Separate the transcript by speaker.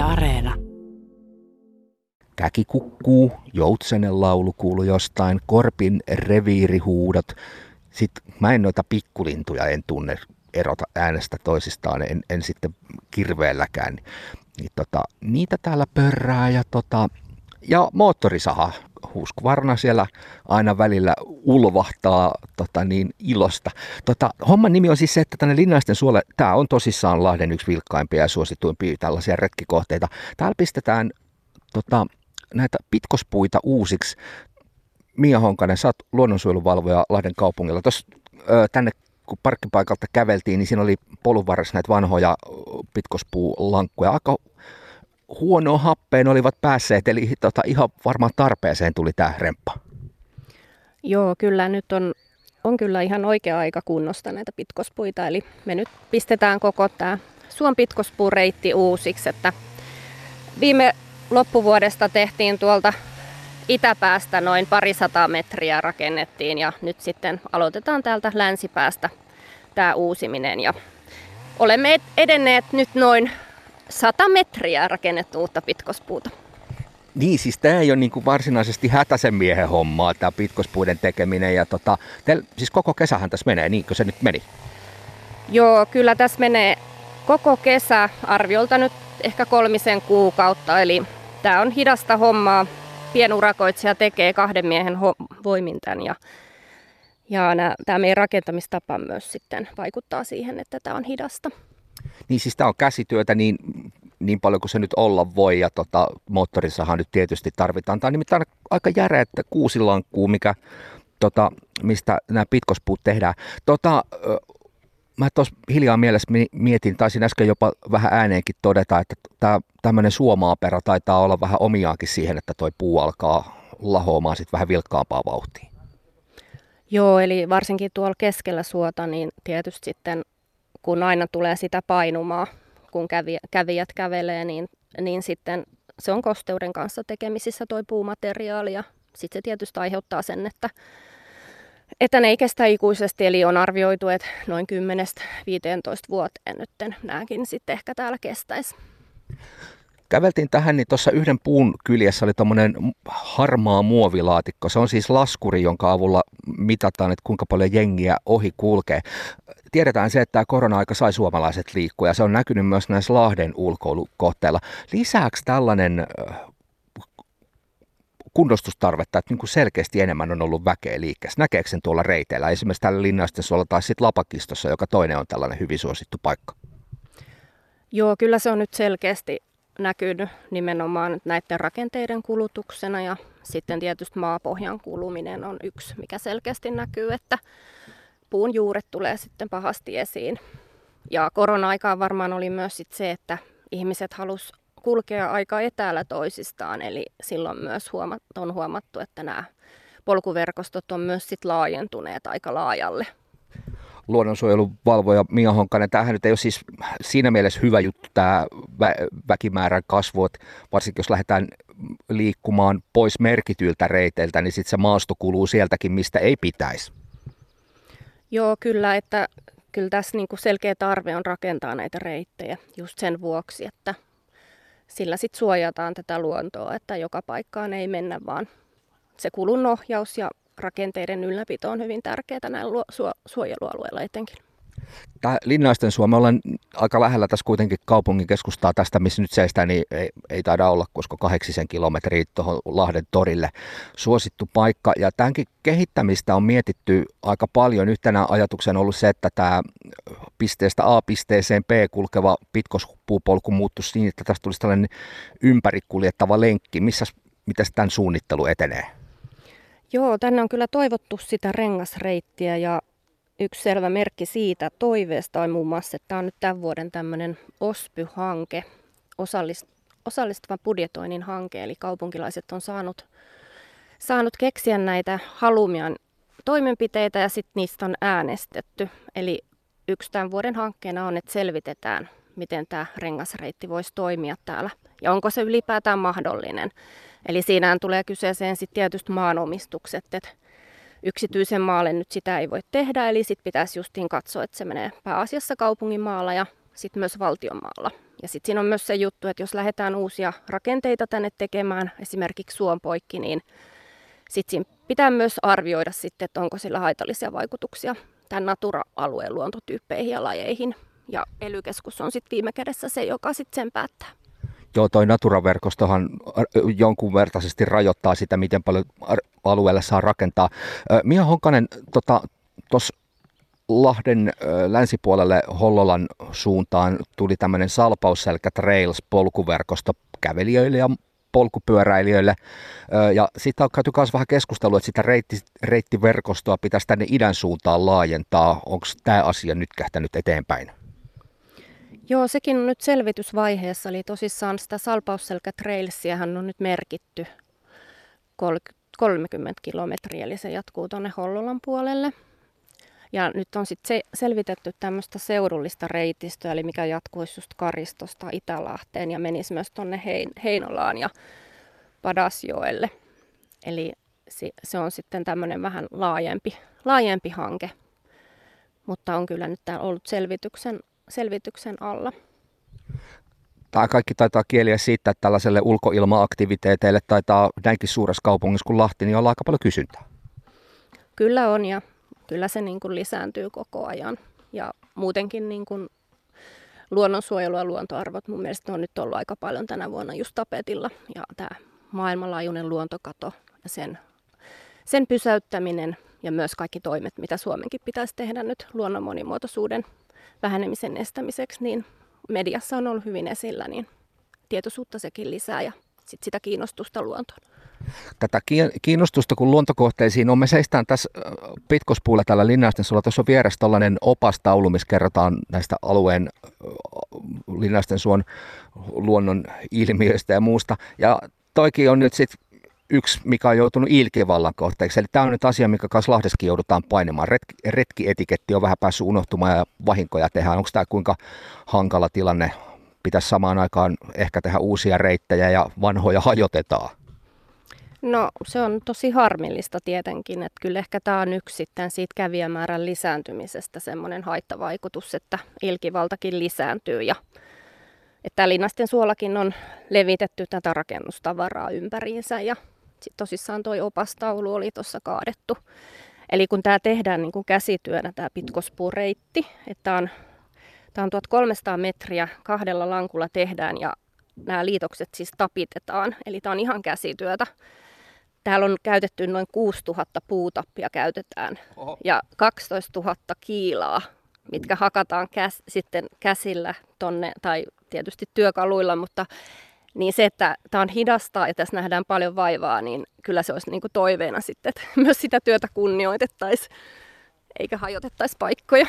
Speaker 1: Areena.
Speaker 2: Käki kukkuu, joutsenen laulu kuuluu jostain, korpin reviirihuudot. Sitten mä en noita pikkulintuja en tunne erota äänestä toisistaan, en, en sitten kirveelläkään. Niin, tota, niitä täällä pörrää ja, tota, ja moottorisaha Huskvarna siellä aina välillä ulvahtaa tota, niin, ilosta. Tota, homman nimi on siis se, että tänne Linnaisten suolle, tämä on tosissaan Lahden yksi vilkkaimpia ja suosituimpia tällaisia retkikohteita. Täällä pistetään tota, näitä pitkospuita uusiksi. Mia Honkanen, sä oot luonnonsuojeluvalvoja Lahden kaupungilla. Tuossa tänne kun parkkipaikalta käveltiin, niin siinä oli polun varressa näitä vanhoja pitkospuulankkuja. Aika huonoa happeen olivat päässeet, eli tota, ihan varmaan tarpeeseen tuli tämä remppa.
Speaker 3: Joo, kyllä nyt on, on kyllä ihan oikea aika kunnosta näitä pitkospuita, eli me nyt pistetään koko tämä Suon pitkospuureitti uusiksi, että viime loppuvuodesta tehtiin tuolta itäpäästä noin parisataa metriä rakennettiin ja nyt sitten aloitetaan täältä länsipäästä tämä uusiminen ja olemme edenneet nyt noin 100 metriä rakennettu uutta pitkospuuta.
Speaker 2: Niin, siis tämä ei ole niin kuin varsinaisesti hätäisen miehen hommaa, tämä pitkospuiden tekeminen. Ja tota, teillä, siis koko kesähän tässä menee, niin kuin se nyt meni?
Speaker 3: Joo, kyllä tässä menee koko kesä arviolta nyt ehkä kolmisen kuukautta. Eli tämä on hidasta hommaa. Pienurakoitsija tekee kahden miehen ho- voimin tämän ja, ja tämä meidän rakentamistapa myös sitten vaikuttaa siihen, että tämä on hidasta.
Speaker 2: Niin siis tämä on käsityötä niin, niin paljon kuin se nyt olla voi ja tota, moottorissahan nyt tietysti tarvitaan. Tämä on nimittäin aika järeä kuusilankkuu, mikä, tota, mistä nämä pitkospuut tehdään. Tota, mä tuossa hiljaa mielessä mietin, taisin äsken jopa vähän ääneenkin todeta, että tämä tämmöinen suomaapera taitaa olla vähän omiaakin siihen, että toi puu alkaa lahoamaan sitten vähän vilkkaampaa vauhtia.
Speaker 3: Joo, eli varsinkin tuolla keskellä suota, niin tietysti sitten kun aina tulee sitä painumaa, kun kävijät kävelee, niin, niin sitten se on kosteuden kanssa tekemisissä tuo puumateriaali ja sitten se tietysti aiheuttaa sen, että, että ne ei kestä ikuisesti, eli on arvioitu, että noin 10-15 vuoteen nyt nämäkin sitten ehkä täällä kestäisi
Speaker 2: käveltiin tähän, niin tuossa yhden puun kyljessä oli tuommoinen harmaa muovilaatikko. Se on siis laskuri, jonka avulla mitataan, että kuinka paljon jengiä ohi kulkee. Tiedetään se, että tämä korona-aika sai suomalaiset liikkua ja se on näkynyt myös näissä Lahden ulkoilukohteilla. Lisäksi tällainen kunnostustarvetta, että niin kuin selkeästi enemmän on ollut väkeä liikkeessä. Näkeekö sen tuolla reiteillä? Esimerkiksi tällä linnaisten suolla tai sitten Lapakistossa, joka toinen on tällainen hyvin suosittu paikka.
Speaker 3: Joo, kyllä se on nyt selkeästi näkynyt nimenomaan näiden rakenteiden kulutuksena ja sitten tietysti maapohjan kuluminen on yksi, mikä selkeästi näkyy, että puun juuret tulee sitten pahasti esiin. Ja korona-aikaan varmaan oli myös sit se, että ihmiset halus kulkea aika etäällä toisistaan, eli silloin myös huomat, on huomattu, että nämä polkuverkostot on myös sit laajentuneet aika laajalle
Speaker 2: luonnonsuojeluvalvoja Mia Honkanen, tämähän nyt ei ole siis siinä mielessä hyvä juttu tämä vä- väkimäärän kasvu, että varsinkin jos lähdetään liikkumaan pois merkityiltä reiteiltä, niin sitten se maasto kuluu sieltäkin, mistä ei pitäisi.
Speaker 3: Joo, kyllä, että kyllä tässä niinku selkeä tarve on rakentaa näitä reittejä just sen vuoksi, että sillä sitten suojataan tätä luontoa, että joka paikkaan ei mennä, vaan se kulun ohjaus ja rakenteiden ylläpito on hyvin tärkeää näillä suojelualueilla etenkin.
Speaker 2: Tämä Linnaisten Suomi ollaan aika lähellä tässä kuitenkin kaupungin keskustaa tästä, missä nyt seistää, niin ei, ei taida olla, koska kahdeksisen kilometriä tuohon Lahden torille suosittu paikka. Ja tämänkin kehittämistä on mietitty aika paljon. Yhtenä ajatuksena on ollut se, että tämä pisteestä A pisteeseen B kulkeva pitkospuupolku muuttuisi niin, että tästä tulisi tällainen ympärikuljettava lenkki. Missä, miten tämän suunnittelu etenee?
Speaker 3: Joo, tänne on kyllä toivottu sitä rengasreittiä ja yksi selvä merkki siitä toiveesta on muun muassa, että tämä on nyt tämän vuoden tämmöinen OSPY-hanke, osallist, osallistuvan budjetoinnin hanke, eli kaupunkilaiset on saanut, saanut keksiä näitä halumian toimenpiteitä ja sitten niistä on äänestetty. Eli yksi tämän vuoden hankkeena on, että selvitetään, miten tämä rengasreitti voisi toimia täällä ja onko se ylipäätään mahdollinen. Eli siinähän tulee kyseeseen sitten tietysti maanomistukset, että yksityisen maalle nyt sitä ei voi tehdä, eli sitten pitäisi justiin katsoa, että se menee pääasiassa kaupungin maalla ja sitten myös valtionmaalla. Ja sitten siinä on myös se juttu, että jos lähdetään uusia rakenteita tänne tekemään, esimerkiksi suon poikki, niin sitten pitää myös arvioida sitten, että onko sillä haitallisia vaikutuksia tämän Natura-alueen luontotyyppeihin ja lajeihin. Ja ely on sitten viime kädessä se, joka sitten sen päättää.
Speaker 2: Joo, toi Natura-verkostohan jonkun vertaisesti rajoittaa sitä, miten paljon alueelle saa rakentaa. Mia Honkanen, tuossa tota, Lahden länsipuolelle Hollolan suuntaan tuli tämmöinen Salpausselkä Trails polkuverkosto kävelijöille ja polkupyöräilijöille. Ja siitä on käyty myös vähän keskustelua, että sitä reitti, reittiverkostoa pitäisi tänne idän suuntaan laajentaa. Onko tämä asia nyt kähtänyt eteenpäin?
Speaker 3: Joo, sekin on nyt selvitysvaiheessa, eli tosissaan sitä Salpausselkä Trailsiähän on nyt merkitty 30 kilometriä, eli se jatkuu tuonne Hollolan puolelle. Ja nyt on sitten se, selvitetty tämmöistä seudullista reitistöä, eli mikä jatkuisi just Karistosta Itälahteen ja menisi myös tuonne Hein, Heinolaan ja Padasjoelle. Eli se, se on sitten tämmöinen vähän laajempi, laajempi hanke, mutta on kyllä nyt ollut selvityksen, selvityksen alla.
Speaker 2: Tämä kaikki taitaa kieliä siitä, että tällaiselle ulkoilmaaktiviteeteille taitaa näinkin suuressa kaupungissa kuin Lahti, niin olla aika paljon kysyntää.
Speaker 3: Kyllä on ja kyllä se niin kuin lisääntyy koko ajan. Ja muutenkin niin kuin luonnonsuojelu ja luontoarvot mun mielestä on nyt ollut aika paljon tänä vuonna just tapetilla. Ja tämä maailmanlaajuinen luontokato ja sen, sen pysäyttäminen ja myös kaikki toimet, mitä Suomenkin pitäisi tehdä nyt luonnon monimuotoisuuden vähenemisen estämiseksi, niin mediassa on ollut hyvin esillä, niin tietoisuutta sekin lisää ja sit sitä kiinnostusta luontoon
Speaker 2: tätä kiinnostusta kun luontokohteisiin on. Me seistään tässä pitkospuulla täällä Linnausten sulla. Tuossa on vieressä tällainen opastaulu, missä kerrotaan näistä alueen Linnausten suon luonnon ilmiöistä ja muusta. Ja toikin on nyt sitten yksi, mikä on joutunut ilkivallan kohteeksi. Eli tämä on nyt asia, mikä kanssa Lahdeskin joudutaan painamaan. Retki, retkietiketti on vähän päässyt unohtumaan ja vahinkoja tehdään. Onko tämä kuinka hankala tilanne? Pitäisi samaan aikaan ehkä tehdä uusia reittejä ja vanhoja hajotetaan.
Speaker 3: No se on tosi harmillista tietenkin, että kyllä ehkä tämä on yksi sitten siitä kävijämäärän lisääntymisestä semmoinen haittavaikutus, että ilkivaltakin lisääntyy ja että Linnasten suolakin on levitetty tätä rakennustavaraa ympäriinsä ja sitten tosissaan toi opastaulu oli tuossa kaadettu. Eli kun tämä tehdään niin kuin käsityönä, tämä pitkospuureitti, että on, tämä on 1300 metriä kahdella lankulla tehdään ja nämä liitokset siis tapitetaan, eli tämä on ihan käsityötä. Täällä on käytetty noin 6000 puutappia käytetään Oho. ja 12 000 kiilaa, mitkä hakataan käs, sitten käsillä tonne, tai tietysti työkaluilla, mutta niin se, että tämä on hidasta ja tässä nähdään paljon vaivaa, niin kyllä se olisi niin kuin toiveena sitten, että myös sitä työtä kunnioitettaisiin eikä hajotettaisi paikkoja.